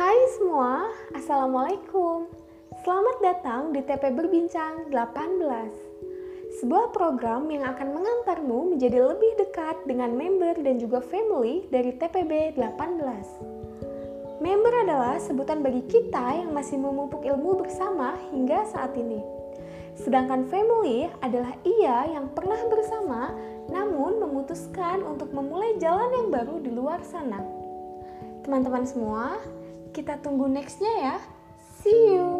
Hai semua, Assalamualaikum. Selamat datang di TP Berbincang 18. Sebuah program yang akan mengantarmu menjadi lebih dekat dengan member dan juga family dari TPB 18. Member adalah sebutan bagi kita yang masih memupuk ilmu bersama hingga saat ini. Sedangkan family adalah ia yang pernah bersama namun memutuskan untuk memulai jalan yang baru di luar sana. Teman-teman semua, kita tunggu nextnya ya. See you!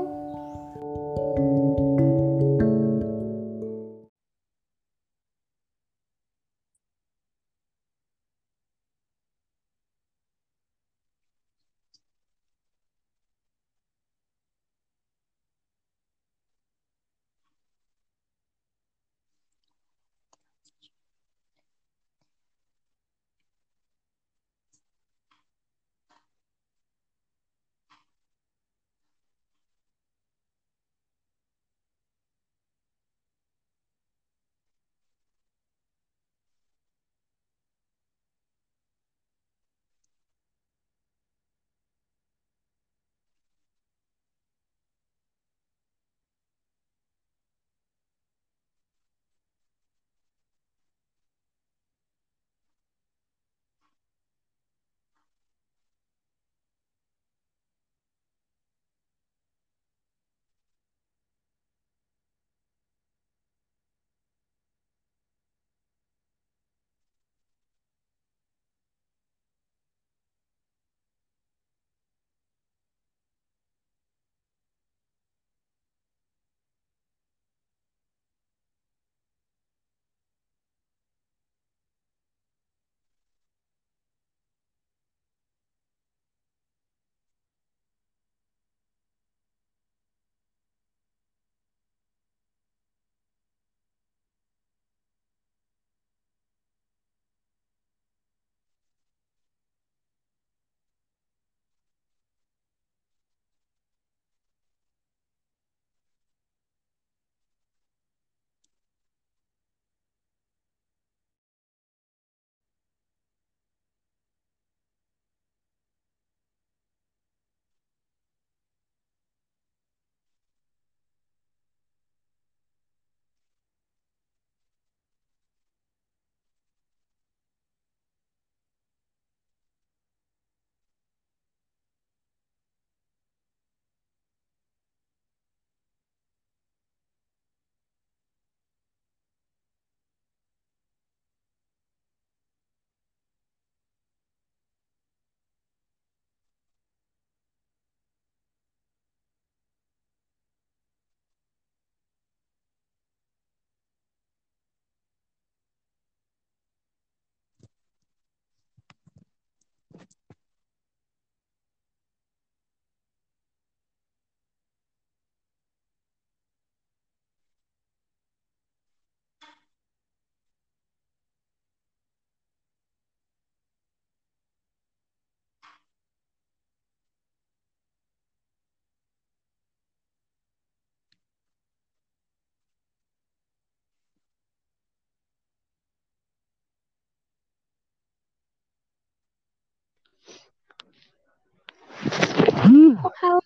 Halo,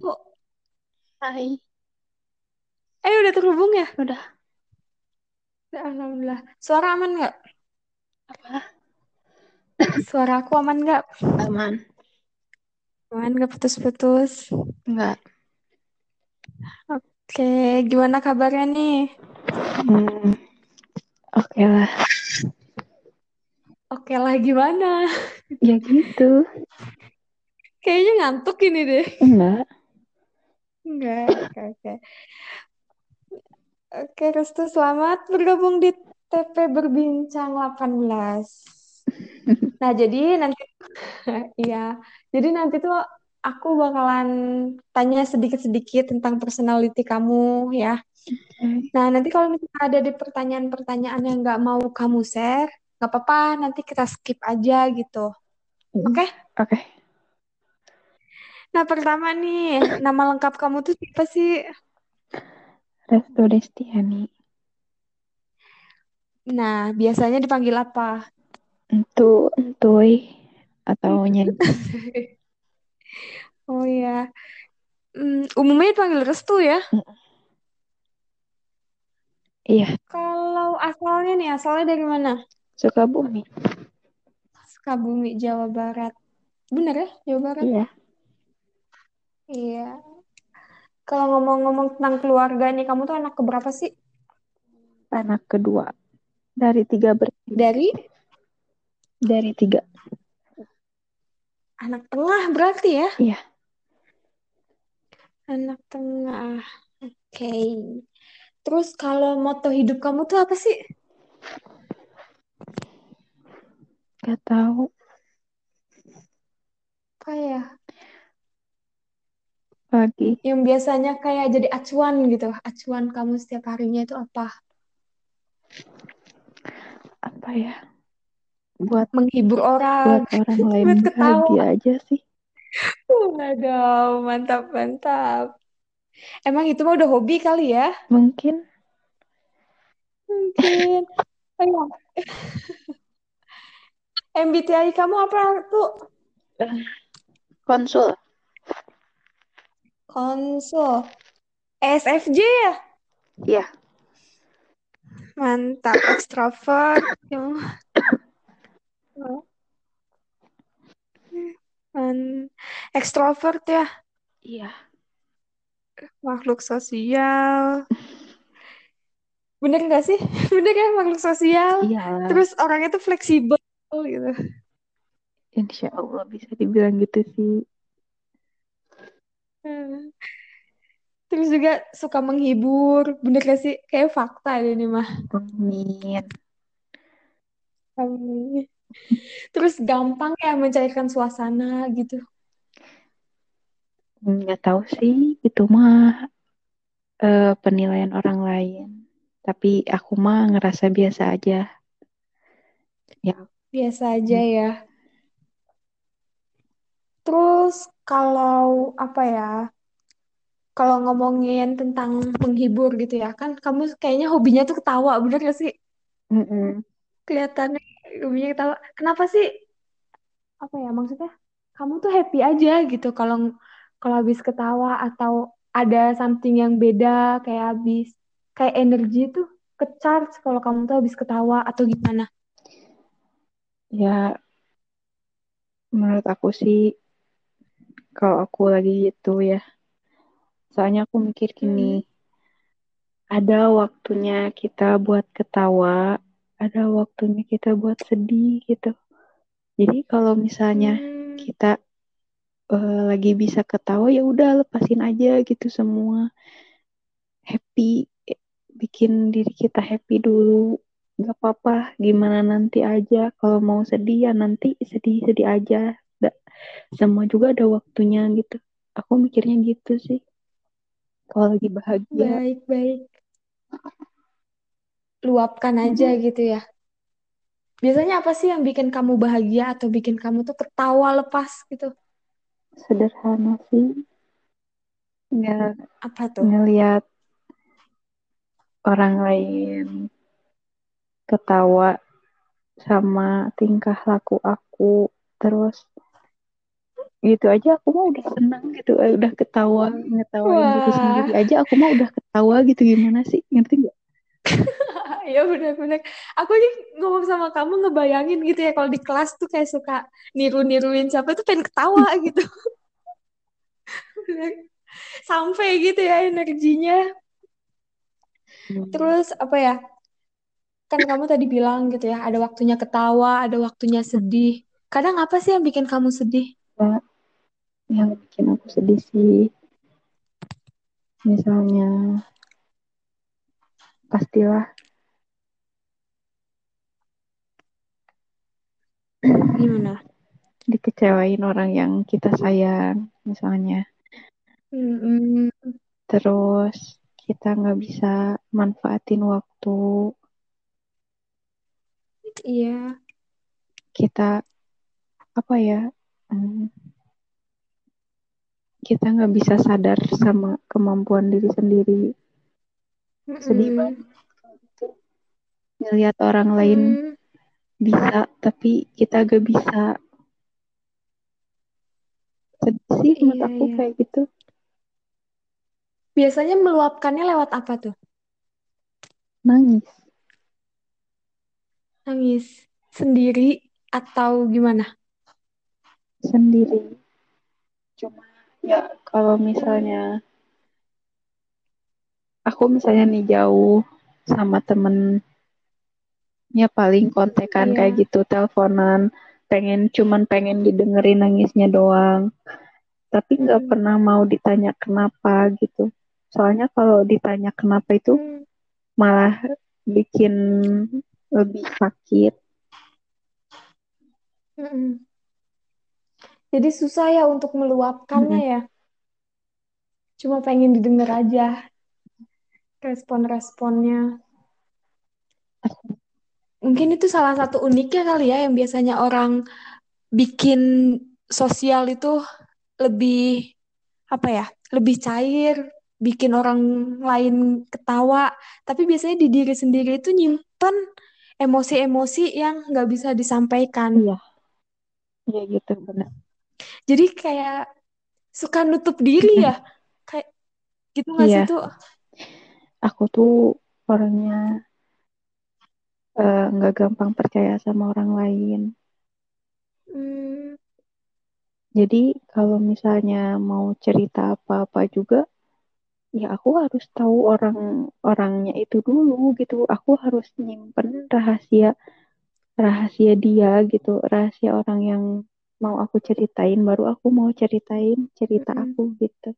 Bu. Hai, Eh udah terhubung ya? udah Udah, Alhamdulillah. Suara aman nggak? apa? Suara aku aman nggak? Aman? Aman nggak putus-putus? Enggak. Oke, gimana kabarnya nih? Hmm, oke lah. Oke lah, gimana? Ya gitu. Kayaknya ngantuk ini deh. Enggak. Enggak, oke, oke. Oke, Restu, selamat bergabung di TP Berbincang 18. Nah, jadi nanti, iya, jadi nanti tuh aku bakalan tanya sedikit-sedikit tentang personality kamu ya. Nah, nanti kalau misalnya ada di pertanyaan-pertanyaan yang nggak mau kamu share, nggak apa-apa, nanti kita skip aja gitu. Oke? Oke. Nah, pertama nih, nama lengkap kamu tuh siapa sih? Restu Destiani. Nah, biasanya dipanggil apa? Entu, entuy atau nyanyi. Oh ya. Umumnya dipanggil Restu ya. Iya, Kalau asalnya nih, asalnya dari mana? Sukabumi. Sukabumi, Jawa Barat. Bener ya, Jawa Barat? Iya, Iya. Kalau ngomong-ngomong tentang keluarga nih, kamu tuh anak keberapa sih? anak kedua dari tiga ber Dari dari tiga. anak tengah berarti ya? Iya, Anak tengah. Oke. Terus kalau moto hidup kamu tuh apa sih? gak tahu. Apa ya? Lagi Yang biasanya kayak jadi acuan gitu. Acuan kamu setiap harinya itu apa? apa ya? Buat Menghibur orang, buat orang lain buat ketawa. bahagia aja sih. Waduh, mantap, mantap. Emang itu mah udah hobi kali ya? Mungkin Mungkin. Oh iya. MBTI kamu apa tuh? konsul. Konsul. ESFJ ya? Iya, Mantap, ekstrovert. Man, ekstrovert ya, iya. makhluk sosial. Bener gak sih? Bener ya, makhluk sosial. Iyalah, Terus orangnya tuh fleksibel gitu. insya Allah bisa dibilang gitu sih. Hmm. Terus juga suka menghibur. Bener gak sih? Kayak fakta deh ini mah. Amin. Amin. Terus gampang ya mencairkan suasana gitu. Nggak tahu sih, itu mah eh, penilaian orang lain. Tapi aku mah ngerasa biasa aja. Ya, Biasa aja ya. Terus kalau apa ya? Kalau ngomongin tentang menghibur gitu ya, kan kamu kayaknya hobinya tuh ketawa, bener gak sih? mm-mm. Kelihatannya hobinya ketawa. Kenapa sih? Apa ya maksudnya? Kamu tuh happy aja gitu kalau kalau habis ketawa atau ada something yang beda kayak habis kayak energi tuh ke charge kalau kamu tuh habis ketawa atau gimana? Ya, menurut aku sih, kalau aku lagi gitu ya, soalnya aku mikir gini, Hmm. ada waktunya kita buat ketawa, ada waktunya kita buat sedih gitu. Jadi kalau misalnya Hmm. kita eh, lagi bisa ketawa, ya udah lepasin aja gitu semua. Happy, bikin diri kita happy dulu. Gak apa-apa, gimana nanti aja. Kalau mau sedih ya nanti sedih-sedih aja. Semua juga ada waktunya gitu. Aku mikirnya gitu sih. Kalau lagi bahagia, Baik, baik. Luapkan aja mm, gitu ya. Biasanya apa sih yang bikin kamu bahagia atau bikin kamu tuh ketawa lepas gitu? sederhana sih. Nggak Apa tuh? ngelihat orang lain ketawa sama tingkah laku aku. Terus gitu aja aku mah udah senang gitu. Eh, udah ketawa, ngetawain diri sendiri Wah, aja aku mah udah ketawa gitu. Gimana sih? Ngerti nggak? ya benar-benar. Aku nih ngomong sama kamu ngebayangin gitu ya kalau di kelas tuh kayak suka niru-niruin siapa tuh pengen ketawa gitu. Sampai gitu ya energinya. Hmm. Terus apa ya? Kan kamu tadi bilang gitu ya, ada waktunya ketawa, ada waktunya sedih. Kadang apa sih yang bikin kamu sedih? Ya, yang bikin aku sedih sih. Misalnya pastilah. Gimana? dikecewain orang yang kita sayang misalnya. Hmm, terus kita nggak bisa manfaatin waktu. Iya, kita apa ya kita nggak bisa sadar sama kemampuan diri sendiri sedih Mm-mm. banget gitu. ngelihat orang lain bisa tapi kita gak bisa sedih sih menurut Iya, aku iya. kayak gitu Biasanya meluapkannya lewat apa tuh? nangis Nangis sendiri atau gimana? sendiri cuma ya kalau Hmm, misalnya aku misalnya nih jauh sama temen ya paling kontekan kayak iya. gitu teleponan pengen cuman pengen didengerin nangisnya doang tapi nggak Mm-mm. pernah mau ditanya kenapa gitu soalnya kalau ditanya kenapa itu Hmm, malah bikin lebih sakit mm-mm. Jadi susah ya untuk meluapkannya Mm-mm. ya. Cuma pengen didengar aja respon-responnya. Mungkin itu salah satu uniknya kali ya yang biasanya orang bikin sosial itu lebih apa ya? Lebih cair, bikin orang lain ketawa. Tapi biasanya di diri sendiri itu nyimpen emosi-emosi yang nggak bisa disampaikan. iya iya gitu benar Jadi kayak suka nutup diri ya. Kayak gitu nggak sih iya tuh? aku tuh orangnya eh, nggak gampang percaya sama orang lain. Hmm, jadi kalau misalnya mau cerita apa-apa juga ya aku harus tahu orang orangnya itu dulu gitu. Aku harus nyimpen rahasia rahasia dia gitu rahasia orang yang mau aku ceritain baru aku mau ceritain cerita mm-mm. aku gitu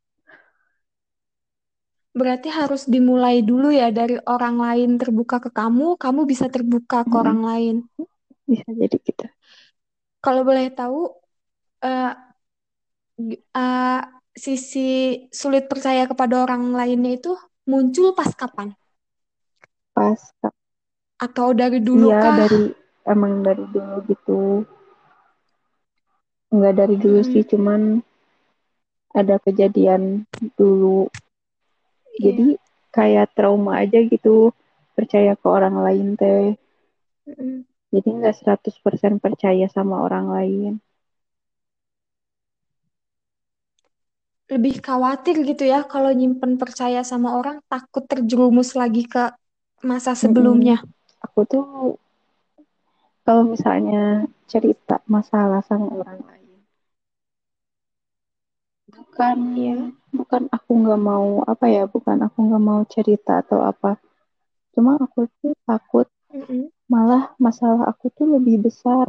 Berarti harus dimulai dulu ya dari orang lain terbuka ke kamu, kamu bisa terbuka ke Mm-mm. orang lain. bisa jadi gitu Kalau boleh tahu, g- eh, sisi sulit percaya kepada orang lainnya itu muncul pas kapan? pas Atau dari dulu iya kah? dari emang dari dulu gitu nggak dari dulu sih Mm-mm. cuman ada kejadian dulu jadi Iya. kayak trauma aja gitu percaya ke orang lain teh Mm-mm. jadi nggak 100% percaya sama orang lain Lebih khawatir gitu ya kalau nyimpen percaya sama orang, takut terjerumus lagi ke masa sebelumnya. aku tuh kalau misalnya cerita masalah sama orang lain bukan Iya. bukan aku nggak mau apa ya bukan aku nggak mau cerita atau apa cuma aku tuh takut Mm-mm. malah masalah aku tuh lebih besar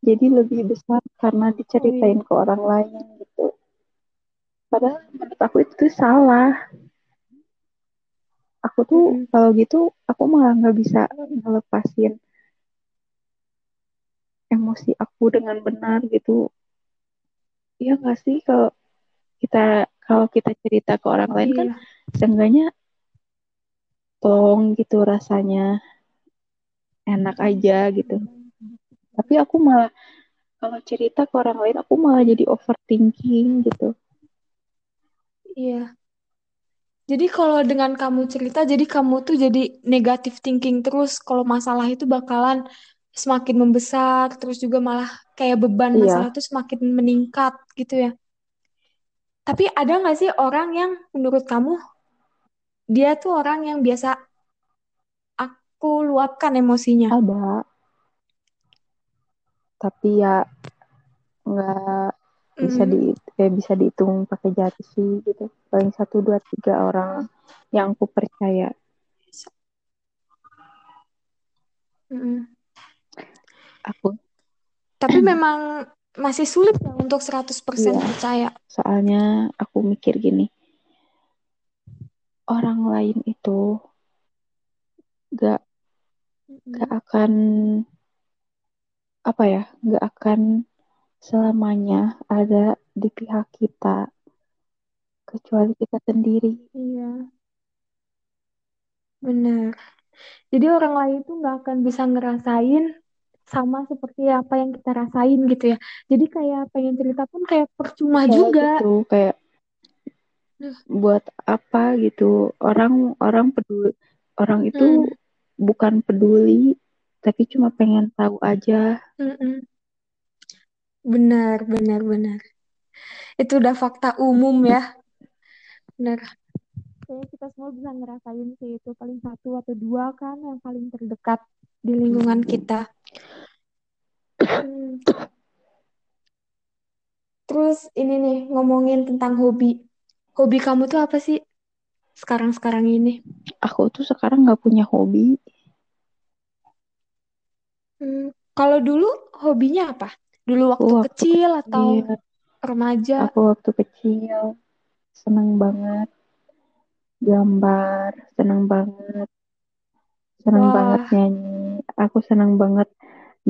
jadi lebih besar karena Oh iya. diceritain ke orang lain gitu padahal menurut aku itu tuh salah aku tuh Mm-mm. kalau gitu aku malah nggak bisa ngelepasin emosi aku dengan benar gitu Iya nggak sih kalau kita kalau kita cerita ke orang lain kan Iya. seenggaknya plong gitu rasanya enak aja gitu tapi aku malah kalau cerita ke orang lain aku malah jadi overthinking gitu Iya. Jadi kalau dengan kamu cerita, jadi kamu tuh jadi negatif thinking terus kalau masalah itu bakalan semakin membesar, terus juga malah kayak beban masalah iya itu semakin meningkat gitu ya. Tapi ada nggak sih orang yang menurut kamu dia tuh orang yang biasa aku luapkan emosinya? ada. Tapi ya nggak bisa di Mm, eh, bisa dihitung pakai jari sih gitu. Paling satu dua tiga orang yang aku percaya. Mm. aku. Tapi memang masih sulit ya untuk 100% iya percaya. soalnya aku mikir gini orang lain itu gak gak akan apa ya gak akan selamanya ada di pihak kita kecuali kita sendiri Iya, benar. Jadi orang lain itu nggak akan bisa ngerasain sama seperti apa yang kita rasain gitu ya. Jadi kayak pengen cerita pun kayak percuma ya juga. gitu kayak buat apa gitu orang orang peduli orang itu Hmm, bukan peduli tapi cuma pengen tahu aja mm-mm. Benar, benar, benar. Itu udah fakta umum ya. Bener. Kayaknya kita semua bisa ngerasain sih itu paling satu atau dua kan yang paling terdekat di lingkungan kita. Hmm. Terus ini nih ngomongin tentang hobi. Hobi kamu tuh apa sih sekarang-sekarang ini? Aku tuh sekarang nggak punya hobi. Hmm. Kalau dulu hobinya apa? Dulu waktu, waktu kecil atau kecil, remaja? aku waktu kecil seneng banget gambar, seneng banget, seneng banget nyanyi. Aku seneng banget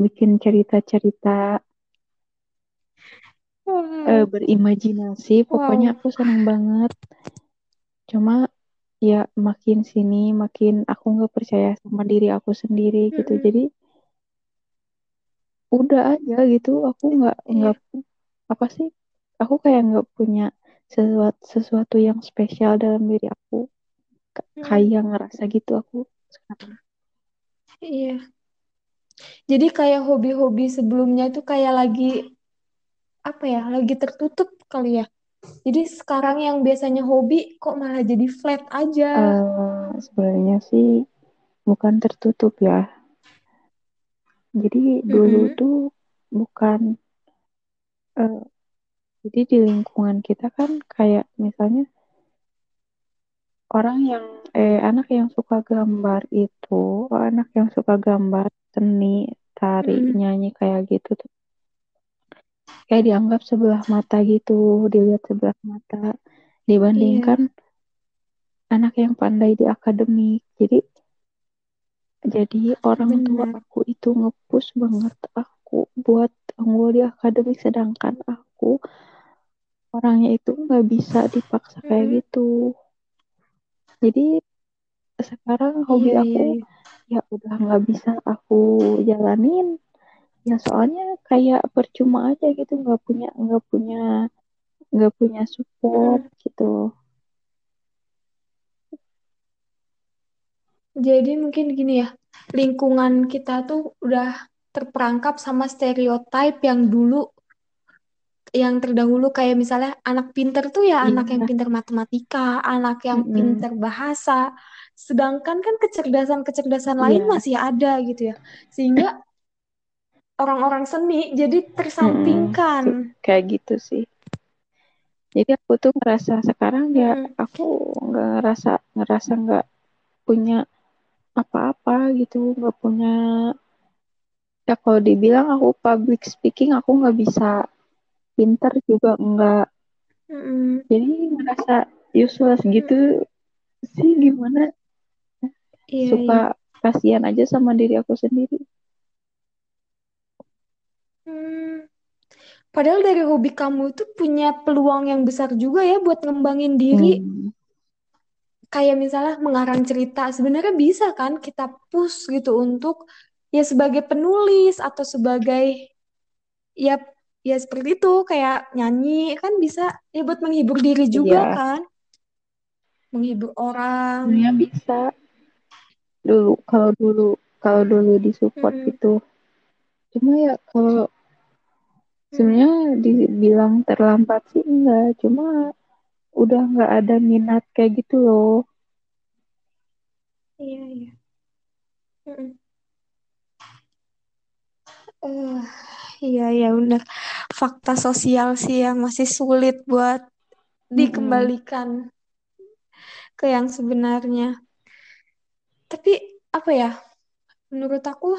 bikin cerita-cerita, eh, wow, berimajinasi. Pokoknya wow. aku seneng banget. Cuma ya makin sini makin aku nggak percaya sama diri aku sendiri gitu. Mm-mm. Jadi udah aja gitu. Aku nggak nggak Iya. apa sih? Aku kayak nggak punya sesuatu sesuatu yang spesial dalam diri aku. K- Mm, Kayak ngerasa gitu aku sekarang. Iya. Jadi kayak hobi-hobi sebelumnya itu kayak lagi apa ya? Lagi tertutup kali ya. Jadi sekarang yang biasanya hobi kok malah jadi flat aja. Eh, sebenarnya sih bukan tertutup ya. Jadi dulu Mm-mm. tuh bukan eh, jadi di lingkungan kita kan kayak misalnya orang yang eh anak yang suka gambar itu, anak yang suka gambar seni, tari, Mm-mm. nyanyi kayak gitu tuh kayak dianggap sebelah mata gitu, dilihat sebelah mata dibandingkan Iya, anak yang pandai di akademik. Jadi jadi orang tua benar. aku itu ngepush banget aku buat unggul di akademik sedangkan aku orangnya itu nggak bisa dipaksa kayak Mm-mm. gitu. Jadi sekarang hobi Iya, aku iya, iya. ya udah nggak bisa aku jalanin ya soalnya kayak percuma aja gitu nggak punya nggak punya nggak punya support Mm-mm. gitu Jadi mungkin gini ya, lingkungan kita tuh udah terperangkap sama stereotype yang dulu, yang terdahulu kayak misalnya anak pinter tuh ya anak yang pinter matematika, anak yang mm-mm. pinter bahasa. Sedangkan kan kecerdasan-kecerdasan lain iya masih ada gitu ya. Sehingga orang-orang seni jadi tersampingkan. Tuh, kayak gitu sih jadi aku tuh ngerasa sekarang ya Mm-mm. aku nggak ngerasa ngerasa nggak punya apa-apa gitu nggak punya ya kalau dibilang aku public speaking aku nggak bisa pinter juga enggak Mm-mm. jadi ngerasa useless gitu Mm-mm. sih gimana Iya, suka iya. kasihan aja sama diri aku sendiri Hmm. Padahal dari hobi kamu itu punya peluang yang besar juga ya buat ngembangin diri. hmm, Kayak misalnya mengarang cerita. Sebenarnya bisa kan kita push gitu untuk ya sebagai penulis atau sebagai ya ya seperti itu kayak nyanyi kan bisa ya buat menghibur diri juga iya kan. Menghibur orang. sebenarnya bisa dulu kalau dulu kalau dulu disupport Mm-mm. gitu cuma ya kalau sebenarnya dibilang terlambat sih enggak cuma udah nggak ada minat kayak gitu loh Iya, iya. Mm-mm. Eh, iya, iya benar. Fakta sosial sih yang masih sulit buat dikembalikan ke yang sebenarnya. Tapi apa ya? Menurut aku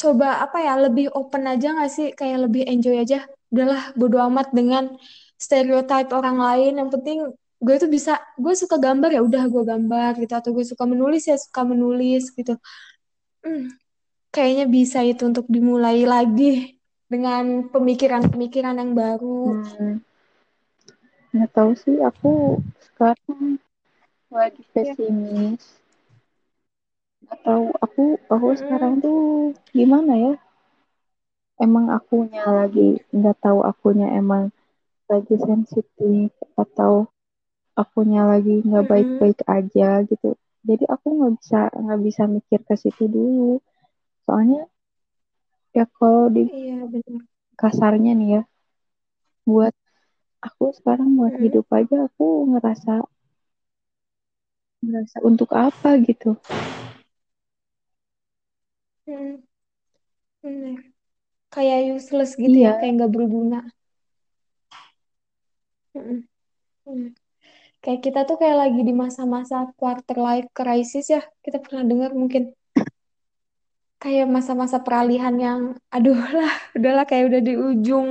coba apa ya lebih open aja nggak sih? Kayak lebih enjoy aja. Udahlah bodo amat dengan stereotype orang lain. Yang penting gue tuh bisa, gue suka gambar ya udah gue gambar gitu. Atau gue suka menulis ya suka menulis gitu. Hmm, kayaknya bisa itu untuk dimulai lagi dengan pemikiran-pemikiran yang baru. Hmm, nggak tahu sih aku sekarang lagi Ya. pesimis nggak tahu aku aku sekarang Mm-mm. tuh gimana ya emang akunya lagi nggak tahu akunya emang lagi sensitif atau akunya lagi nggak Mm-mm. baik-baik aja gitu jadi aku nggak bisa nggak bisa mikir ke situ dulu soalnya ya kalau di Iya kasarnya nih ya buat aku sekarang buat Mm, hidup aja aku ngerasa ngerasa untuk apa gitu mm, bener. Kayak useless gitu ya, iya kayak nggak berguna. Mm, mm. Kayak kita tuh kayak lagi di masa-masa quarter life crisis ya. Kita pernah dengar mungkin kayak masa-masa peralihan yang aduh lah, udahlah kayak udah di ujung.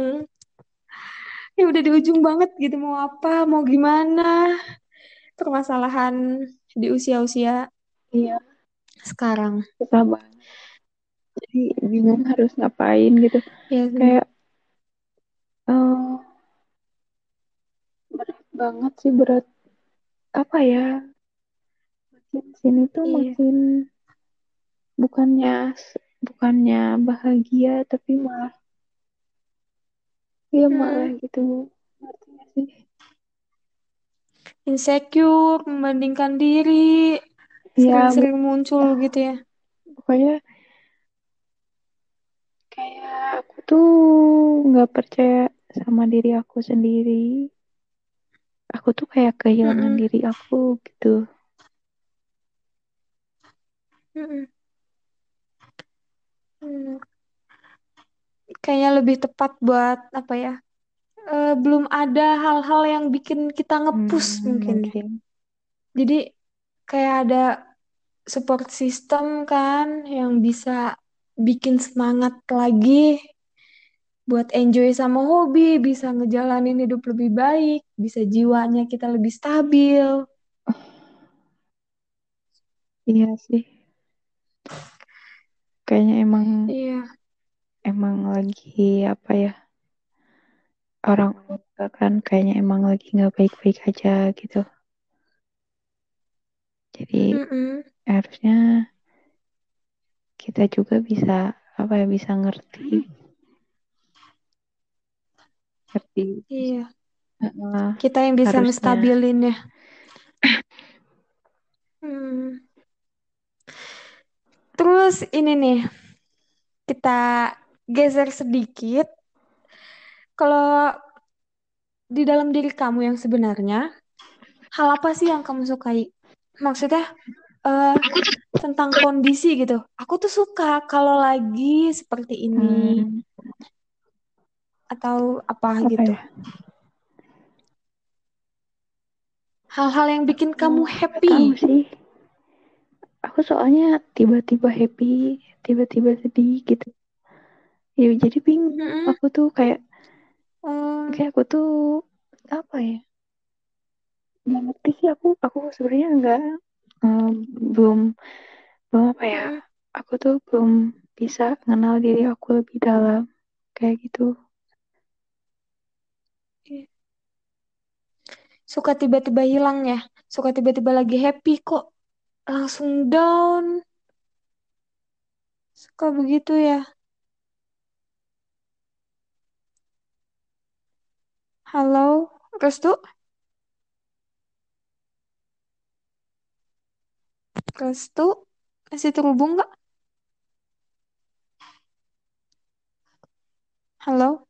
Ya udah di ujung banget gitu mau apa, mau gimana. Permasalahan di usia-usia iya sekarang. susah banget jadi bingung harus ngapain gitu Ya sih. kayak eh, berat banget sih berat apa ya makin sini tuh Iya. makin bukannya bukannya bahagia tapi malah ya malah Mm, gitu gak sih? Insecure, membandingkan diri, ya sering-sering muncul gitu ya. pokoknya kayak aku tuh nggak percaya sama diri aku sendiri. Aku tuh kayak kehilangan Mm-mm, diri aku gitu. Mm. Kayaknya lebih tepat buat apa ya? eh, belum ada hal-hal yang bikin kita nge-push hmm, mungkin mungkin Jadi kayak ada support system kan yang bisa bikin semangat lagi buat enjoy sama hobi, bisa ngejalanin hidup lebih baik, bisa jiwanya kita lebih stabil. iya sih kayaknya emang Iya, emang lagi apa ya orang kan kayaknya emang lagi nggak baik-baik aja gitu. Jadi mm-mm, harusnya kita juga bisa apa ya bisa ngerti. Ngerti. Iya. Kita yang bisa harusnya. ngestabilin ya. Hmm. Terus ini nih, kita geser sedikit. Kalau di dalam diri kamu yang sebenarnya, hal apa sih yang kamu sukai? Maksudnya eh tentang kondisi gitu. Aku tuh suka kalau lagi seperti ini hmm, atau apa apa gitu. ya Hal-hal yang bikin kamu happy. sih aku soalnya tiba-tiba happy tiba-tiba sedih gitu ya jadi bingung Mm-mm. aku tuh kayak Hmm, kayak aku tuh apa ya nggak ngerti sih aku aku sebenarnya nggak eh, belum belum apa ya aku tuh belum bisa kenal diri aku lebih dalam kayak gitu. Suka tiba-tiba hilang ya. Suka tiba-tiba lagi happy kok langsung down. Suka begitu ya. Halo, Restu? Restu? Masih terhubung nggak? Halo?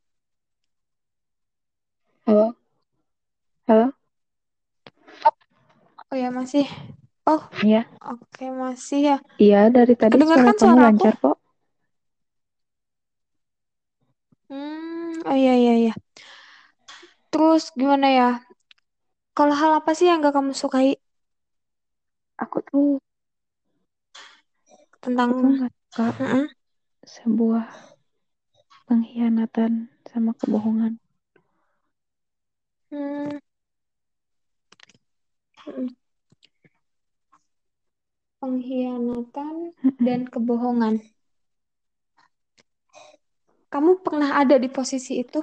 halo halo Oh ya masih. Oh, iya oke masih ya. iya dari tadi suara Kedengarkan kamu suara aku? lancar kok Hmm, oh iya iya iya. Terus gimana ya? Kalau hal apa sih yang gak kamu sukai aku tuh aku tuh tentang suka Mm-mm. sebuah pengkhianatan sama kebohongan Hmm. Pengkhianatan dan kebohongan. Kamu pernah ada di posisi itu?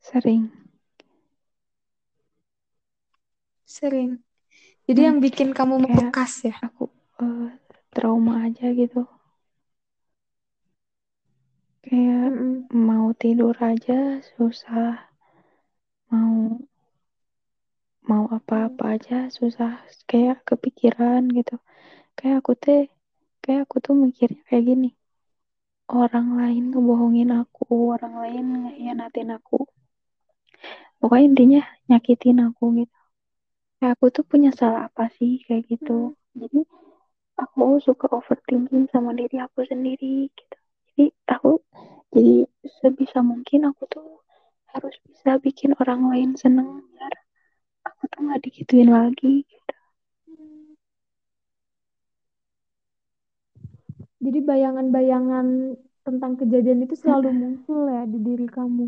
sering Sering. Jadi Hmm, yang bikin kamu membekas ya? aku eh, trauma aja gitu kayak mau tidur aja susah mau mau apa-apa aja susah kayak kepikiran gitu. Kayak aku teh kayak aku tuh mikirnya kayak gini. Orang lain ngebohongin aku orang lain ngehianatin aku. Pokoknya intinya nyakitin aku gitu. Kayak aku tuh punya salah apa sih kayak gitu. Hmm. jadi aku suka overthinking sama diri aku sendiri gitu. Jadi aku jadi sebisa mungkin aku tuh harus bisa bikin orang lain seneng biar tuh nggak digituin lagi gitu. Jadi bayangan-bayangan tentang kejadian itu selalu muncul ya di diri kamu.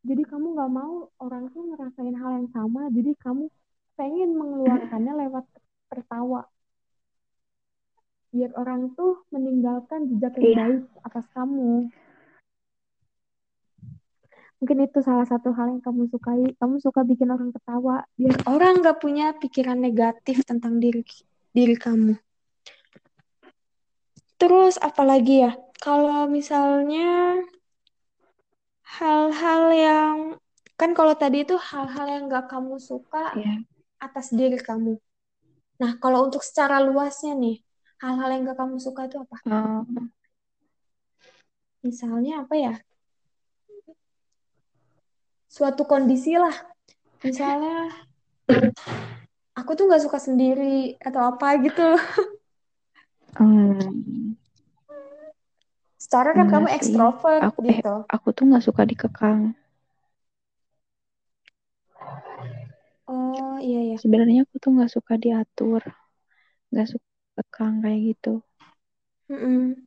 Jadi kamu nggak mau orang tuh ngerasain hal yang sama. Jadi kamu pengen mengeluarkannya lewat tertawa. Biar orang tuh meninggalkan jejak yang Iya. baik atas kamu. Mungkin itu salah satu hal yang kamu sukai. Kamu suka bikin orang ketawa. Biar orang nggak punya pikiran negatif tentang diri diri kamu. Terus apalagi ya? Kalau misalnya hal-hal yang kan kalau tadi itu hal-hal yang nggak kamu suka Iya. atas diri kamu. Nah, kalau untuk secara luasnya nih, hal-hal yang nggak kamu suka itu apa? Um, Misalnya apa ya? Suatu kondisi lah. Misalnya aku tuh nggak suka sendiri atau apa gitu. um, Secara kan kamu enggak sih. ekstrovert Aku eh, gitu. aku tuh nggak suka dikekang. Oh iya ya. Sebenarnya aku tuh nggak suka diatur, nggak suka kekang kayak gitu. Mm-mm.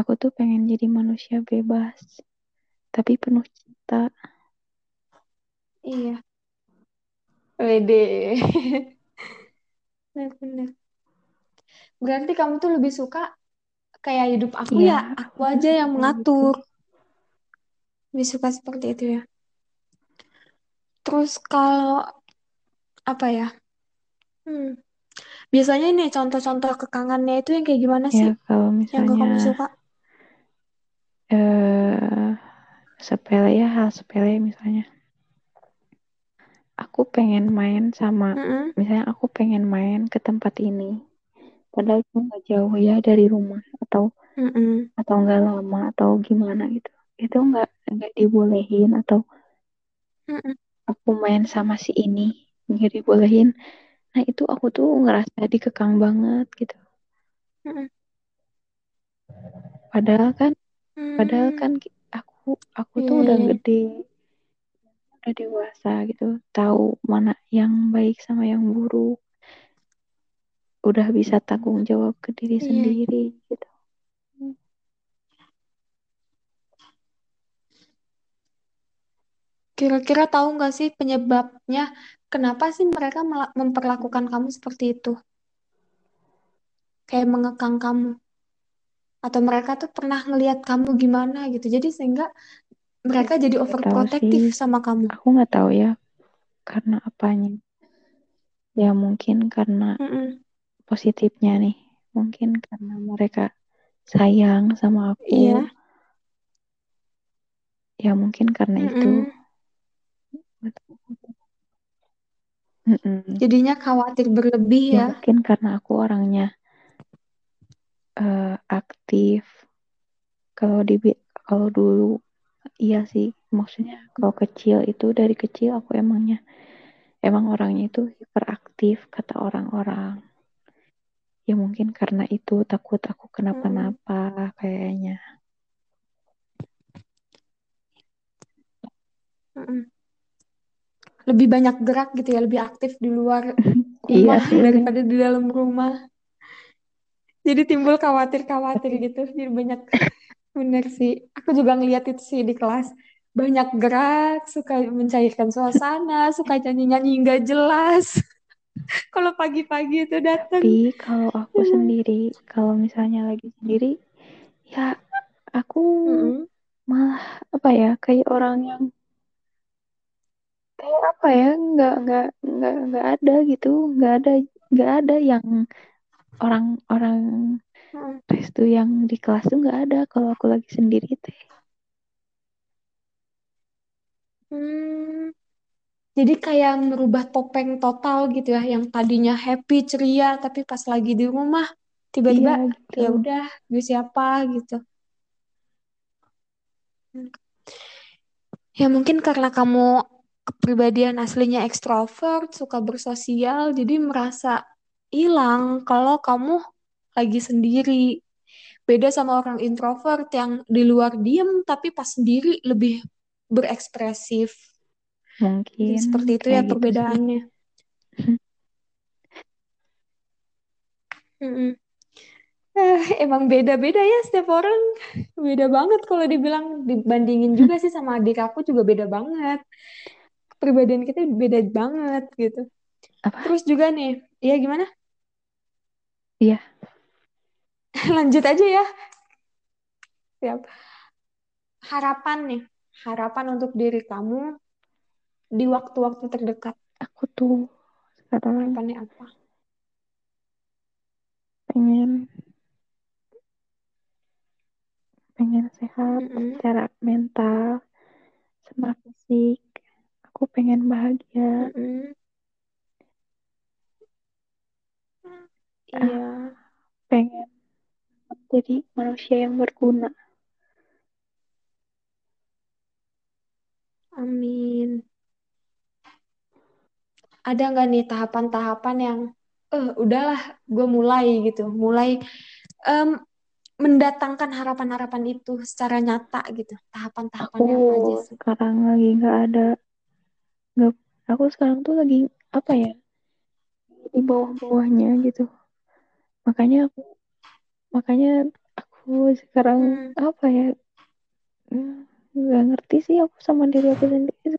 Aku tuh pengen jadi manusia bebas, tapi penuh cinta. Iya. Wede. Benar-benar. Berarti kamu tuh lebih suka kayak hidup aku Iya, ya, aku aja yang mengatur. Lebih suka seperti itu ya. Terus kalau apa ya? Hmm. Biasanya nih contoh-contoh kekangannya itu yang kayak gimana Ya sih? kalau Yang gak kamu misalnya suka? eh sepele ya hal sepele misalnya. Aku pengen main sama, Mm-mm. misalnya aku pengen main ke tempat ini, padahal itu nggak jauh ya dari rumah atau Mm-mm. atau nggak lama atau gimana gitu. Itu nggak nggak dibolehin atau Mm-mm. aku main sama si ini nggak dibolehin. Nah itu aku tuh ngerasa dikekang banget gitu. Mm-mm. Padahal kan, padahal Hmm. kan aku aku Iya, tuh udah iya. gede, udah dewasa gitu, tahu mana yang baik sama yang buruk, udah bisa tanggung jawab ke diri Iya. sendiri gitu. Kira-kira tahu nggak sih penyebabnya? Kenapa sih mereka memperlakukan kamu seperti itu? Kayak mengekang kamu. Atau mereka tuh pernah ngelihat kamu gimana gitu. Jadi sehingga mereka jadi overprotective sama kamu. aku nggak tahu ya karena apanya. Ya mungkin karena Mm-mm. positifnya nih, mungkin karena mereka sayang sama aku. Iya. Ya mungkin karena itu. Mm-mm. Mm-mm. Jadinya khawatir berlebih Ya ya. mungkin karena aku orangnya eh, aktif. Kalau di kalau dulu iya sih, maksudnya kalau kecil itu dari kecil aku emangnya emang orangnya itu hiperaktif kata orang-orang. Ya mungkin karena itu takut aku kenapa-napa kayaknya. Mm-mm. Lebih banyak gerak gitu ya, lebih aktif di luar Iya rumah sih. daripada di dalam rumah. Jadi timbul khawatir-khawatir gitu. Jadi banyak bener sih. Aku juga ngeliat itu sih di kelas. Banyak gerak, suka mencairkan suasana, suka nyanyi-nyanyi nggak jelas. Kalau pagi-pagi itu datang. tapi kalau aku sendiri, kalau misalnya lagi sendiri, ya aku Mm-mm. malah apa ya kayak orang yang kayak apa ya nggak nggak nggak nggak ada gitu nggak ada nggak ada yang orang-orang Mm-mm. restu yang di kelas tuh nggak ada kalau aku lagi sendiri teh Hmm. Jadi kayak merubah topeng total gitu ya, yang tadinya happy, ceria, tapi pas lagi di rumah iya tiba-tiba gitu ya udah gue siapa gitu. Ya mungkin karena kamu kepribadian aslinya ekstrovert, suka bersosial, jadi merasa hilang kalau kamu lagi sendiri. Beda sama orang introvert yang di luar diem tapi pas sendiri lebih berekspresif. Jadi Mungkin seperti itu ya gitu sih. perbedaannya. Mm-mm. Eh, emang beda-beda ya setiap orang. Beda banget kalau dibilang dibandingin juga sih sama adik aku juga beda banget. Kepribadian kita beda banget gitu. Apa? Terus juga nih, iya gimana? Iya. Lanjut aja ya. Siap. Harapan nih, harapan untuk diri kamu di waktu-waktu terdekat. Aku tuh sekarang Harapannya apa? pengen pengen sehat Mm-mm. secara mental sama fisik. Aku pengen bahagia. Mm-mm. Ah, Iya, pengen jadi manusia yang berguna. amin. Ada nggak nih tahapan-tahapan yang, eh udahlah, gue mulai gitu, mulai em, mendatangkan harapan-harapan itu secara nyata gitu. Aku Tahapan-tahapannya apa aja sih? sekarang lagi nggak ada nggak aku sekarang tuh lagi apa ya di bawah-bawahnya gitu. Makanya aku makanya aku sekarang Hmm, apa ya nggak ngerti sih aku sama diri aku sendiri.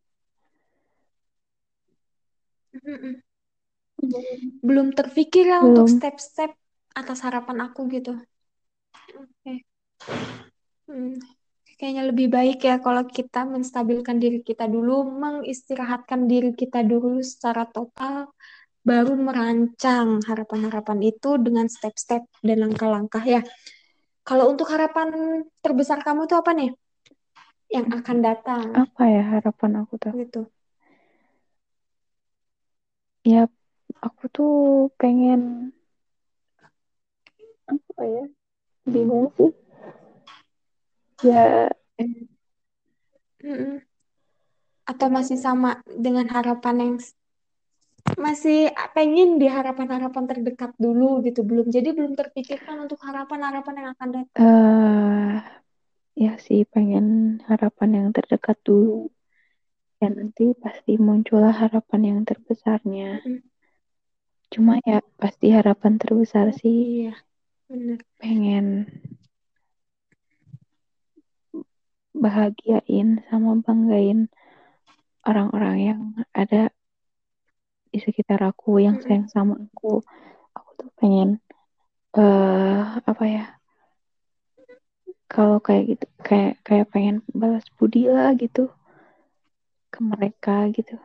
Belum terpikir ya untuk step-step atas harapan aku gitu. Oke. Hmm, Kayaknya lebih baik ya kalau kita menstabilkan diri kita dulu, mengistirahatkan diri kita dulu secara total, baru merancang harapan-harapan itu dengan step-step dan langkah-langkah ya. Kalau untuk harapan terbesar kamu tuh apa nih? Yang akan datang apa ya harapan aku tuh gitu. ya aku tuh pengen apa ya bingung sih ya Mm-mm. Atau masih sama dengan harapan yang masih pengen di harapan-harapan terdekat dulu gitu, belum. Jadi belum terpikirkan untuk harapan-harapan yang akan datang. eh ya sih pengen harapan yang terdekat dulu ya nanti pasti muncullah harapan yang terbesarnya Mm-mm. cuma ya pasti harapan terbesar sih Iya, benar. pengen bahagiain sama banggain orang-orang yang ada di sekitar aku yang sayang sama aku aku tuh pengen eh apa ya kalau kayak gitu kayak kayak pengen balas budi lah gitu ke mereka gitu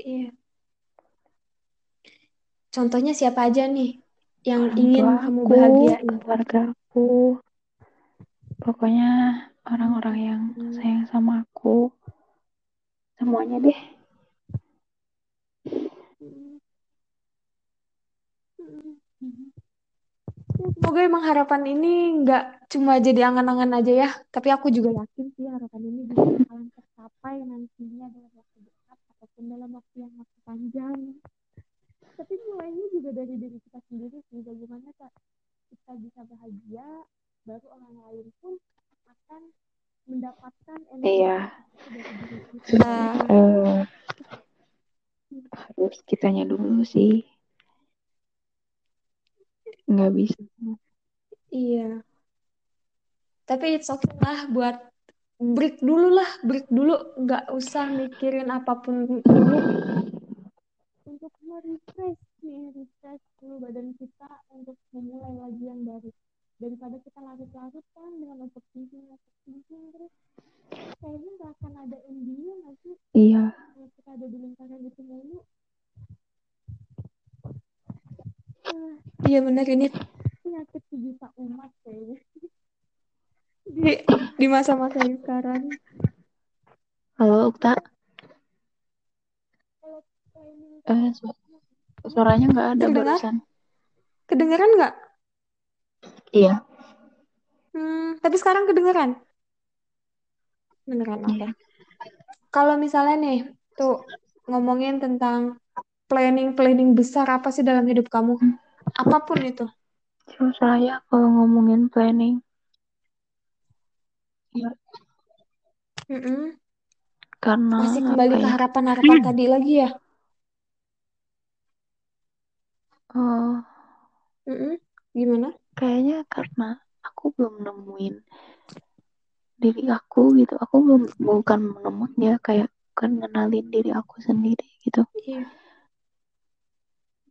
Iya. Contohnya siapa aja nih yang orang ingin tua kamu aku bahagiain? keluarga aku pokoknya orang-orang yang Mm-mm. sayang sama aku semuanya deh Mm-mm. Mm-mm. Ya, Semoga emang harapan ini nggak cuma jadi angan-angan aja ya, tapi aku juga yakin sih harapan ini bisa bakalan tercapai nantinya dalam waktu dekat ataupun dalam waktu yang masih panjang. Tapi mulainya juga dari diri kita sendiri sih, bagaimana Kak, kita bisa bahagia, baru orang lain pun akan mendapatkan energi iya. dari diri kita. eh, harus kitanya dulu sih nggak bisa. Iya, tapi it's okay lah buat break dulu lah, break dulu, nggak usah mikirin apa pun dulu. Untuk merefresh nih, refresh dulu badan kita untuk memulai lagi yang baru. Daripada kita larut-larut kan dengan overthinking, overthinking terus. Kayaknya nggak akan ada endingnya nggak sih? Iya. Kalau kita ada di lingkaran itu mulu. Ah, Iya benar ini penyakit sejuta umat kayaknya di di masa-masa sekarang. halo Ukta eh su- suaranya nggak ada terdengar, barusan kedengeran nggak? iya Hmm, tapi sekarang kedengeran. beneran oke. Iya. Kalau misalnya nih, tuh ngomongin tentang planning-planning besar apa sih dalam hidup kamu? Apa pun itu. Susah ya kalau ngomongin planning. Ya, Mm-mm. karena Masih kembali ke ya? harapan-harapan tadi lagi ya? Eh, Mm-mm. Gimana? kayaknya karena aku belum nemuin diri aku gitu. Aku belum bukan menemuin ya kayak bukan ngenalin diri aku sendiri gitu. Iya.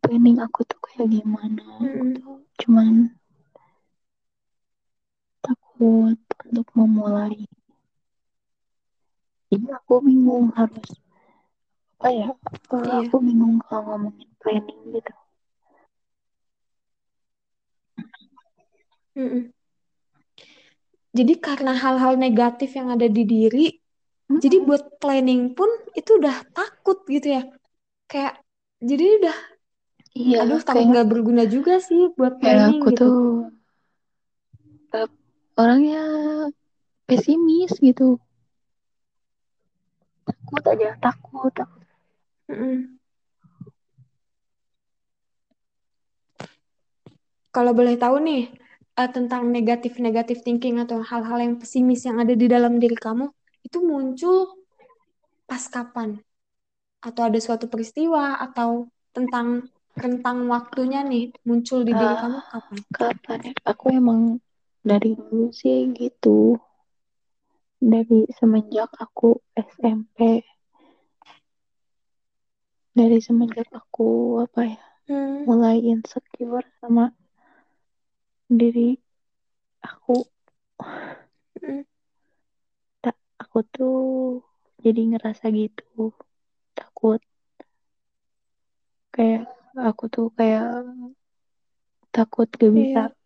Planning aku tuh kayak gimana Mm-mm. gitu. Cuman takut untuk memulai. Jadi aku bingung harus apa ya? Eh, Iya. Aku bingung kalau ngomongin planning gitu. Mm-mm. Jadi karena hal-hal negatif yang ada di diri, jadi Mm-mm. buat planning pun itu udah takut gitu ya. Kayak jadi udah Iya, aduh kayak nggak berguna juga sih buat planning aku gitu. tuh orangnya pesimis gitu. Takut aja, takut, takut. Kalau boleh tahu nih eh, tentang negatif-negatif thinking atau hal-hal yang pesimis yang ada di dalam diri kamu, itu muncul pas kapan? Atau ada suatu peristiwa atau tentang rentang waktunya nih muncul di diri Ah, kamu kapan? kapan ya? Aku emang dari dulu sih gitu. Dari semenjak aku SMP. Dari semenjak aku apa ya? Hmm, Mulai insecure sama diri aku. mm, Tak, aku tuh jadi ngerasa gitu. Takut. Kayak aku tuh kayak takut gak bisa iya,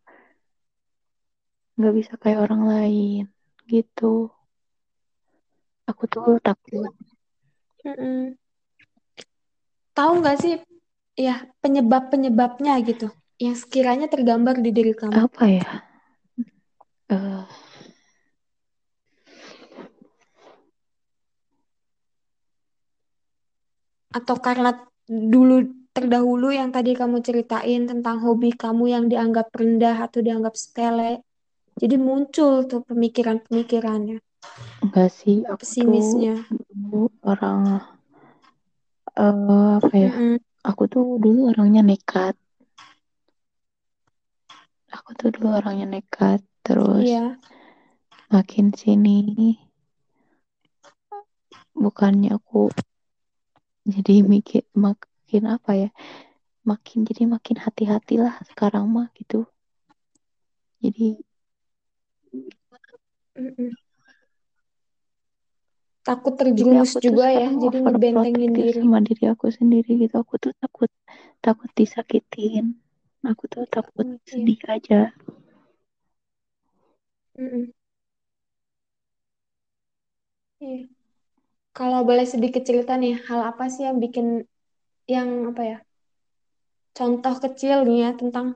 nggak bisa kayak orang lain gitu. Aku tuh takut. Mm-mm. Tahu nggak sih ya penyebab-penyebabnya gitu? Yang sekiranya tergambar di diri kamu? apa ya? Eh, Atau karena dulu terdahulu yang tadi kamu ceritain tentang hobi kamu yang dianggap rendah atau dianggap sepele. Jadi muncul tuh pemikiran-pemikirannya, enggak sih aku pesimisnya. orang eh, apa ya Mm-mm. aku tuh dulu orangnya nekat aku tuh dulu orangnya nekat terus Iya, makin sini bukannya aku jadi mikir makin apa ya makin jadi makin hati-hati lah sekarang mah gitu jadi. Takut terjerumus juga ya, jadi ngebentengin diri. sama diri aku sendiri gitu aku tuh takut takut disakitin aku tuh takut Mm, iya. sedih aja Mm-mm. Iya. Kalau boleh sedikit cerita nih, hal apa sih yang bikin yang apa ya? Contoh kecil nih ya tentang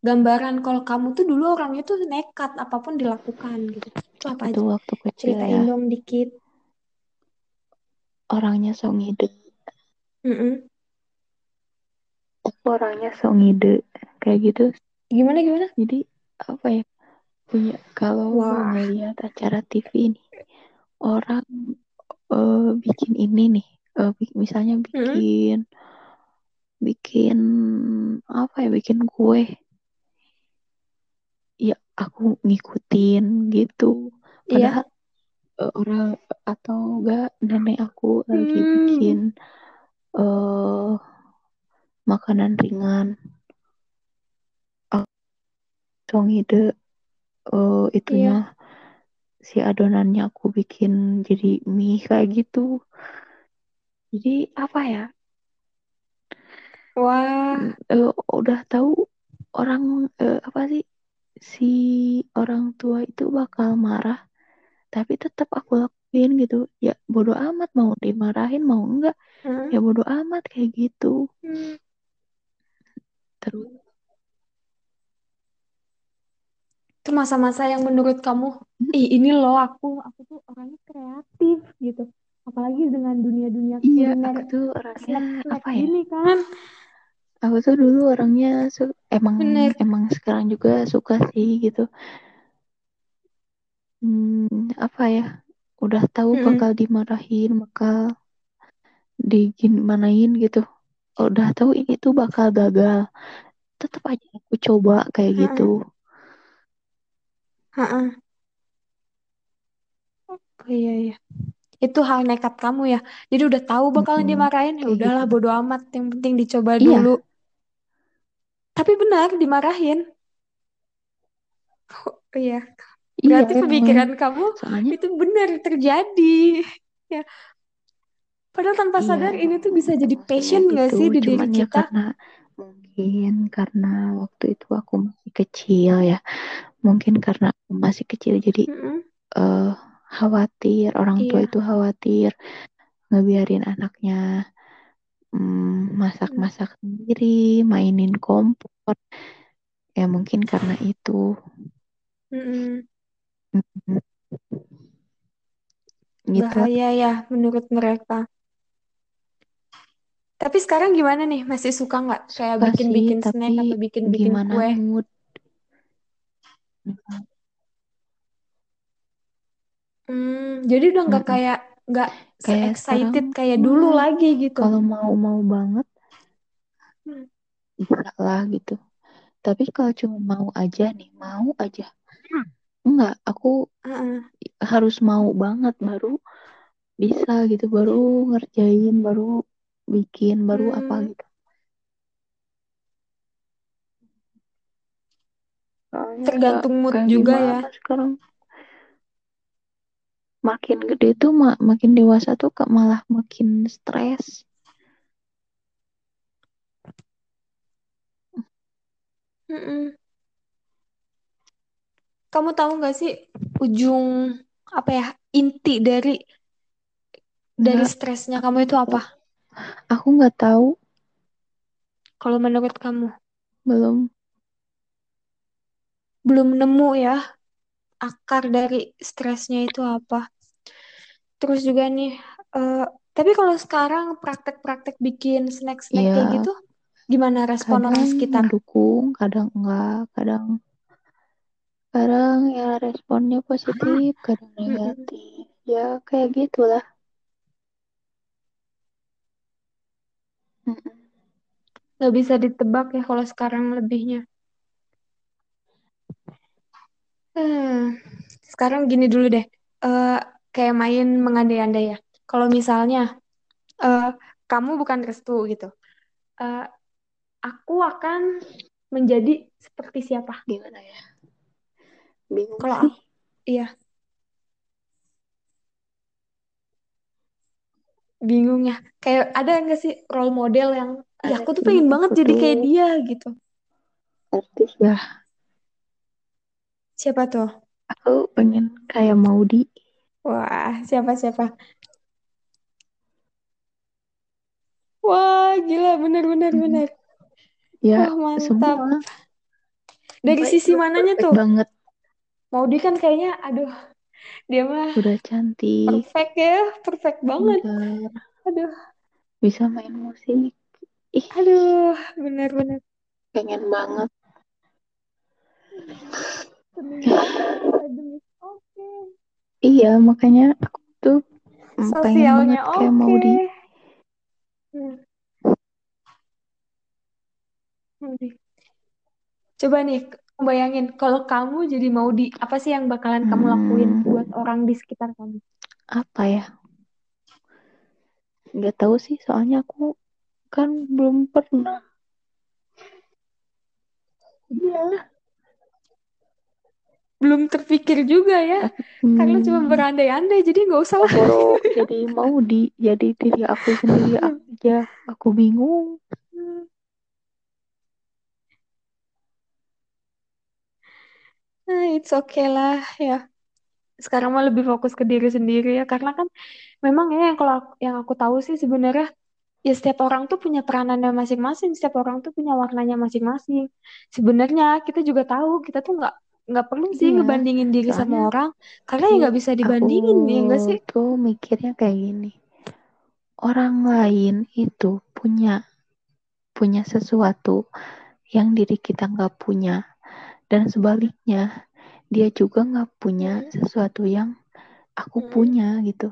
gambaran kalau kamu tuh dulu orangnya tuh nekat apa pun dilakukan gitu. Itu apa aja? tuh waktu kecil Ceritain ya dong dikit. orangnya so ngide Mm-mm. aku orangnya so ngide kayak gitu Gimana gimana? jadi apa ya punya kalau Wah. ngelihat acara TV nih orang eh, bikin ini nih eh, bi- misalnya Mm-mm. bikin bikin apa ya bikin kue ya aku ngikutin gitu Iya. padahal eh, orang atau enggak nenek aku lagi Hmm. bikin eh makanan ringan atau ngide eh, itunya Iya. si adonannya aku bikin jadi mie kayak gitu jadi apa ya Wah. eh, udah tahu orang eh, apa sih si orang tua itu bakal marah tapi tetap aku lakuin gitu ya bodo amat mau dimarahin mau enggak Hmm. ya bodo amat kayak gitu Hmm. terus Itu masa-masa yang menurut kamu, ih ini loh aku, aku tuh orangnya kreatif. Apalagi dengan dunia-dunia iya kuliner aku tuh orangnya apa ya gini kan. aku tuh dulu orangnya su- emang Bener. emang sekarang juga suka sih gitu hmm, apa ya udah tahu Mm-mm. bakal dimarahin bakal digimanain gitu udah tahu ini tuh bakal gagal tetap aja aku coba kayak gitu. Ha-ha. Oh iya iya. Itu hal nekat kamu ya. Jadi udah tahu bakalan Mm-mm, dimarahin, ya kayak udahlah gitu bodo amat. Yang penting dicoba dulu. iya Tapi benar dimarahin. Oh, iya. iya Berarti emang pemikiran kamu soalnya itu benar terjadi. Ya. Padahal tanpa iya sadar ini emang tuh bisa jadi maksudnya passion gak gitu sih di diri ya kita? karena mungkin karena waktu itu aku masih kecil ya mungkin karena aku masih kecil jadi Mm-mm. eh khawatir orang tua Iya. itu khawatir ngebiarin anaknya mm, Mm. masak-masak sendiri mainin kompor ya mungkin karena itu Mm-mm. Mm, gitu. Bahaya ya menurut mereka. Tapi sekarang gimana nih? Masih suka nggak kayak sih bikin-bikin snack atau bikin-bikin gimana kue? mood Hmm, jadi udah nggak kayak nggak kayak sekarang se-excited kayak dulu mah lagi gitu. kalau mau mau banget Hmm. bisa lah gitu tapi kalau cuma mau aja nih mau aja enggak aku Heeh. harus mau banget baru bisa gitu baru ngerjain baru bikin baru apa Hmm, gitu soalnya ya tergantung mood juga ya. sekarang makin gede tuh mak makin dewasa tuh kok malah makin stres. Mm-mm. Kamu tahu nggak sih ujung apa ya inti dari dari nggak. stresnya kamu itu apa? aku nggak tahu. Kalau menurut kamu? Belum. Belum nemu ya akar dari stresnya itu apa? Terus juga nih, eh, tapi kalau sekarang praktek-praktek bikin snack-snack kayak ya gitu, gimana respon orang sekitar? mendukung kadang enggak kadang kadang ya responnya positif kadang negatif ya kayak gitulah. Nggak bisa ditebak ya kalau sekarang lebihnya. Hmm, sekarang gini dulu deh, Eh, kayak main mengandai-andai ya. Kalau misalnya eh, kamu bukan Restu gitu, eh, aku akan menjadi seperti siapa? gimana ya bingung Kalau sih iya, bingung ya. Kayak ada nggak sih role model yang, ada aku tuh pengen banget jadi kayak dia gitu. artis ya Siapa tuh? aku pengen kayak Maudi Wah, siapa siapa? Wah, gila, bener bener Mm. bener. ya Wah, mantap. semua Dari semua sisi mananya tuh? banget Maudi kan kayaknya, aduh, dia mah udah cantik perfect ya, perfect banget. Aduh, bisa main musik ih aduh, bener-bener pengen banget akademis oke, iya makanya aku tuh sosialnya kayak oke. Maudi Hmm, Maudi. Coba nih, bayangin kalau kamu jadi Maudi, apa sih yang bakalan kamu lakuin hmm, buat orang di sekitar kamu? apa ya nggak tahu sih soalnya aku kan belum pernah iya Belum terpikir juga ya, aku karena cuma hmm, berandai-andai, jadi nggak usah lah. boro jadi Maudi jadi diri aku sendiri aja aku bingung Nah, it's okay lah ya. Sekarang mah lebih fokus ke diri sendiri ya, karena kan memang ya yang kalau aku- yang aku tahu sih sebenarnya ya setiap orang tuh punya peranannya masing-masing, setiap orang tuh punya warnanya masing-masing. Sebenarnya kita juga tahu kita tuh nggak nggak perlu sih Iya, ngebandingin diri sama orang karena ya aku nggak bisa aku dibandingin ya enggak sih tuh mikirnya kayak gini. Orang lain itu punya punya sesuatu yang diri kita nggak punya dan sebaliknya dia juga nggak punya Mm-mm. sesuatu yang aku Mm-mm. punya gitu.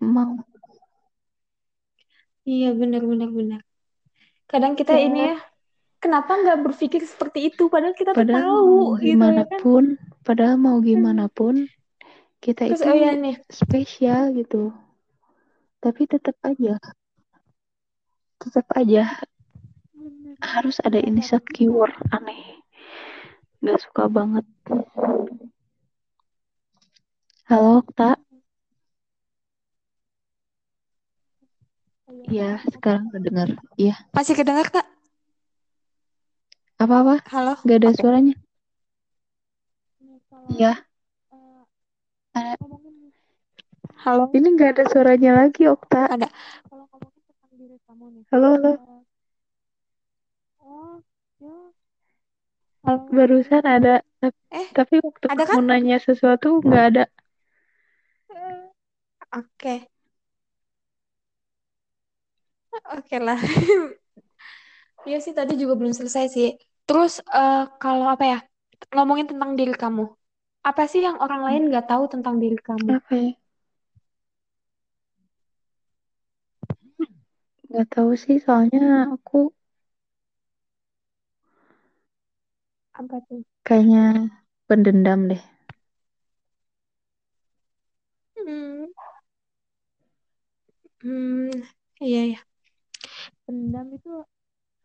Mau iya benar benar benar kadang kita ini ya ya kenapa nggak berpikir seperti itu padahal kita tuh padahal tahu mau gitu gimana ya kan pun, padahal mau gimana Hmm. pun kita terus itu oh ya nih spesial gitu. Tapi tetap aja, tetap aja harus ada Benar, Kak. insecure aneh. Gak suka banget. Halo, Okta. Iya, sekarang kedengar. Iya. masih kedengar kak Apa-apa? halo Gak ada suaranya. Kalau, Iya. eh, halo Ini gak ada suaranya lagi, Okta. ada kalau ngomongin tentang diri kamu nih Halo, halo. eh, oh ya halo Barusan ada. Tapi, eh tapi waktu ada kamu kan nanya sesuatu nggak ada. Eh, oke oke lah Iya sih tadi juga belum selesai sih. Terus eh, kalau apa ya ngomongin tentang diri kamu, apa sih yang orang lain nggak tahu tentang diri kamu? Apa ya? Nggak tahu sih, soalnya aku Apa tuh? kayaknya pendendam deh. Hmm, hmm, iya ya. Pendam itu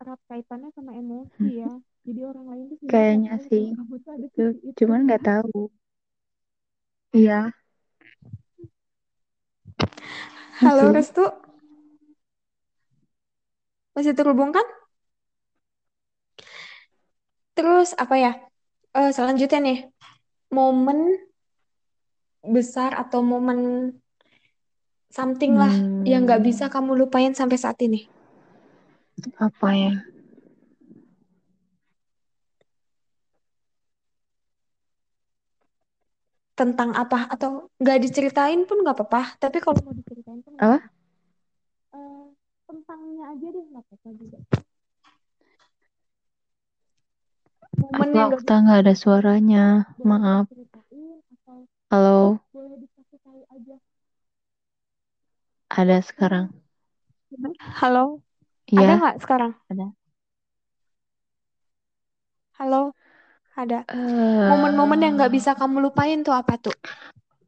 erat kaitannya sama emosi ya. Jadi orang lain tuh Kayaknya sih. kamu tuh ada sisi itu. cuman nggak tahu. Iya, Halo masih. Restu, masih terhubung kan? Terus apa ya? Eh, selanjutnya nih, momen besar atau momen something lah yang nggak bisa Hmm, kamu lupain sampai saat ini. Apa ya? tentang apa atau nggak diceritain pun nggak apa-apa tapi kalau mau diceritain pun Apa? Eh, tentangnya aja deh nggak apa-apa juga momen Apa nggak Okta nggak ada suaranya? Maaf. Halo, ada sekarang. halo ada Iya, nggak sekarang ada. halo ada Eh, momen-momen yang nggak bisa kamu lupain tuh apa tuh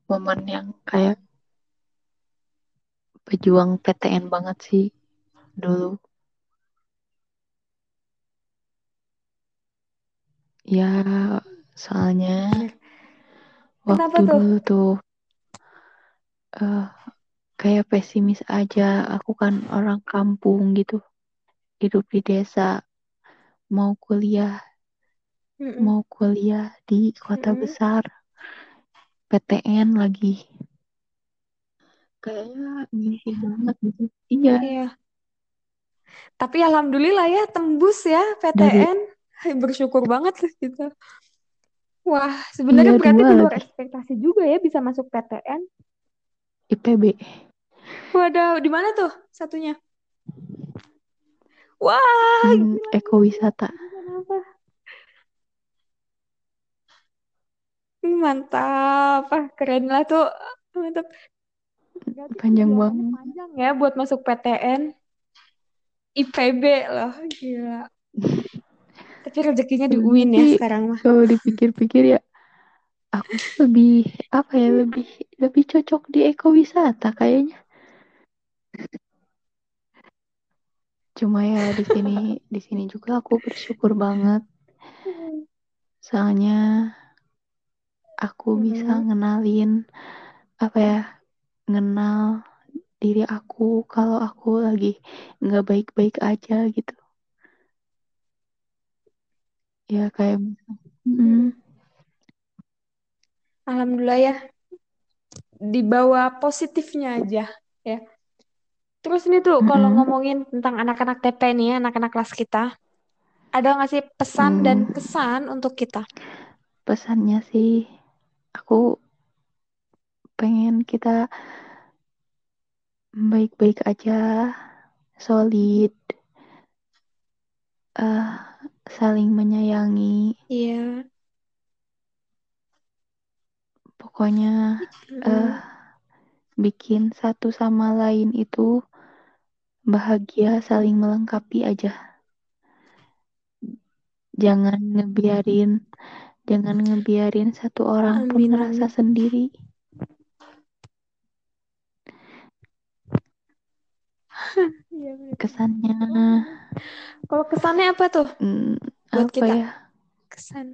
momen yang kayak pejuang PTN banget sih dulu. Ya, soalnya Bener. waktu kenapa tuh dulu tuh eh kayak pesimis aja. Aku kan orang kampung gitu, hidup di desa, mau kuliah, Mm-mm. mau kuliah di kota Mm-mm. besar, PTN lagi. Kayaknya mimpi banget gitu. Iya, iya tapi alhamdulillah ya tembus ya dari PTN bersyukur banget gitu Wah, sebenarnya iya berarti di luar ekspektasi juga ya bisa masuk PTN. IPB. Waduh, di mana tuh satunya? Wah, Hmm, gila. ekowisata. Ih, Mantap. Ah, keren lah tuh. Mantap. Berarti Panjang banget. panjang ya buat masuk PTN. IPB loh, gila. Tapi rezekinya di UIN ya sekarang mah. kalau dipikir-pikir ya aku lebih apa ya lebih lebih cocok di ekowisata kayaknya. Cuma ya di sini di sini juga aku bersyukur banget soalnya aku bisa ngenalin apa ya ngenal diri aku kalau aku lagi nggak baik-baik aja gitu. Ya kayak mm. Alhamdulillah ya, dibawa positifnya aja ya. Terus nih tuh kalau mm-mm, ngomongin tentang anak-anak TP nih ya, anak-anak kelas kita. Ada nggak sih pesan Hmm. dan kesan untuk kita? Pesannya sih, aku pengen kita baik-baik aja, solid, uh, saling menyayangi. Iya. Pokoknya uh, bikin satu sama lain itu bahagia, saling melengkapi aja. Jangan ngebiarin, jangan ngebiarin satu orang pun ngerasa sendiri. Iya. Kesannya, Kalau kesannya apa tuh hmm, buat apa kita? ya? Kesan.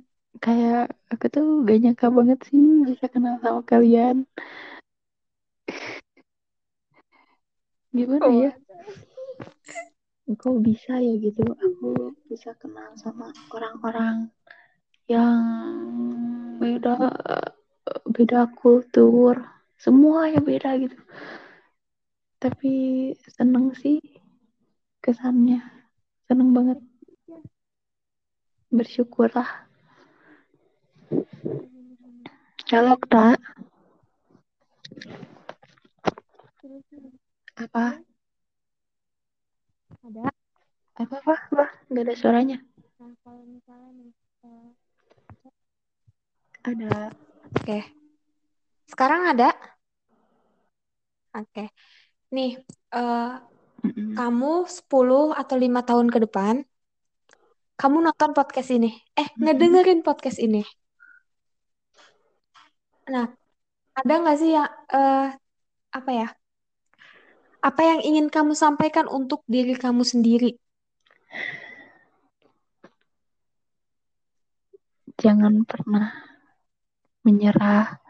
Kayak aku tuh gak nyangka banget sih bisa kenal sama kalian. Gimana Oh. ya? Kok bisa ya gitu? Aku bisa kenal sama orang-orang yang beda beda kultur, semuanya beda gitu. Tapi seneng sih kesannya, seneng banget. Bersyukurlah. Halo, Kak. Apa? Ada. Apa, apa? Apa? Gak ada suaranya. Nah, kalau misalnya nih, uh, Ada. Oke. Okay. Sekarang ada? Oke. Okay. Nih, uh, kamu 10 atau 5 tahun ke depan, kamu nonton podcast ini. Eh, mm -mm. ngedengerin podcast ini. Nah, ada nggak sih yang, uh, apa ya, apa yang ingin kamu sampaikan untuk diri kamu sendiri? Jangan pernah menyerah.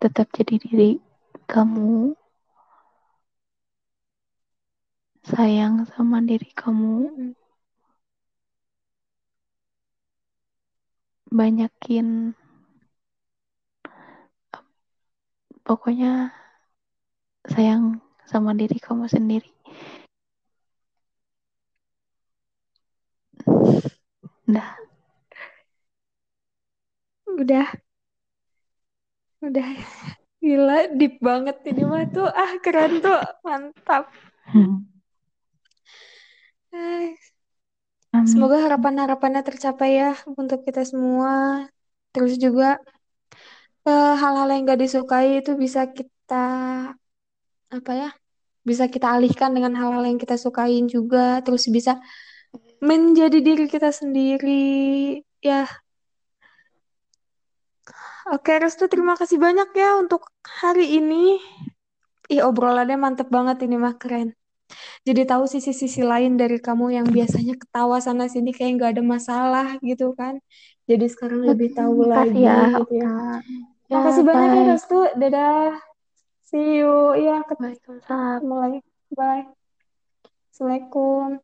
Tetap jadi diri kamu. Sayang sama diri kamu. Banyakin pokoknya sayang sama diri kamu sendiri. Udah. Udah. Udah. Gila, deep banget ini mah tuh. Ah, keren tuh. Mantap. Hmm. Semoga harapan-harapannya tercapai ya untuk kita semua. Terus juga hal-hal uh, yang gak disukai itu bisa kita apa ya? Bisa kita alihkan dengan hal-hal yang kita sukain juga. Terus bisa menjadi diri kita sendiri. Ya. Oke, Restu terima kasih banyak ya untuk hari ini. Ih, obrolannya mantep banget ini mah keren. Jadi tahu sisi-sisi lain dari kamu yang biasanya ketawa sana sini kayak nggak ada masalah gitu kan. Jadi sekarang lebih tahu lagi ya, gitu ya. ya Makasih banyak bye. ya Restu. Dadah. See you. Ya, Waalaikumsalam. mulai. Bye. Assalamualaikum.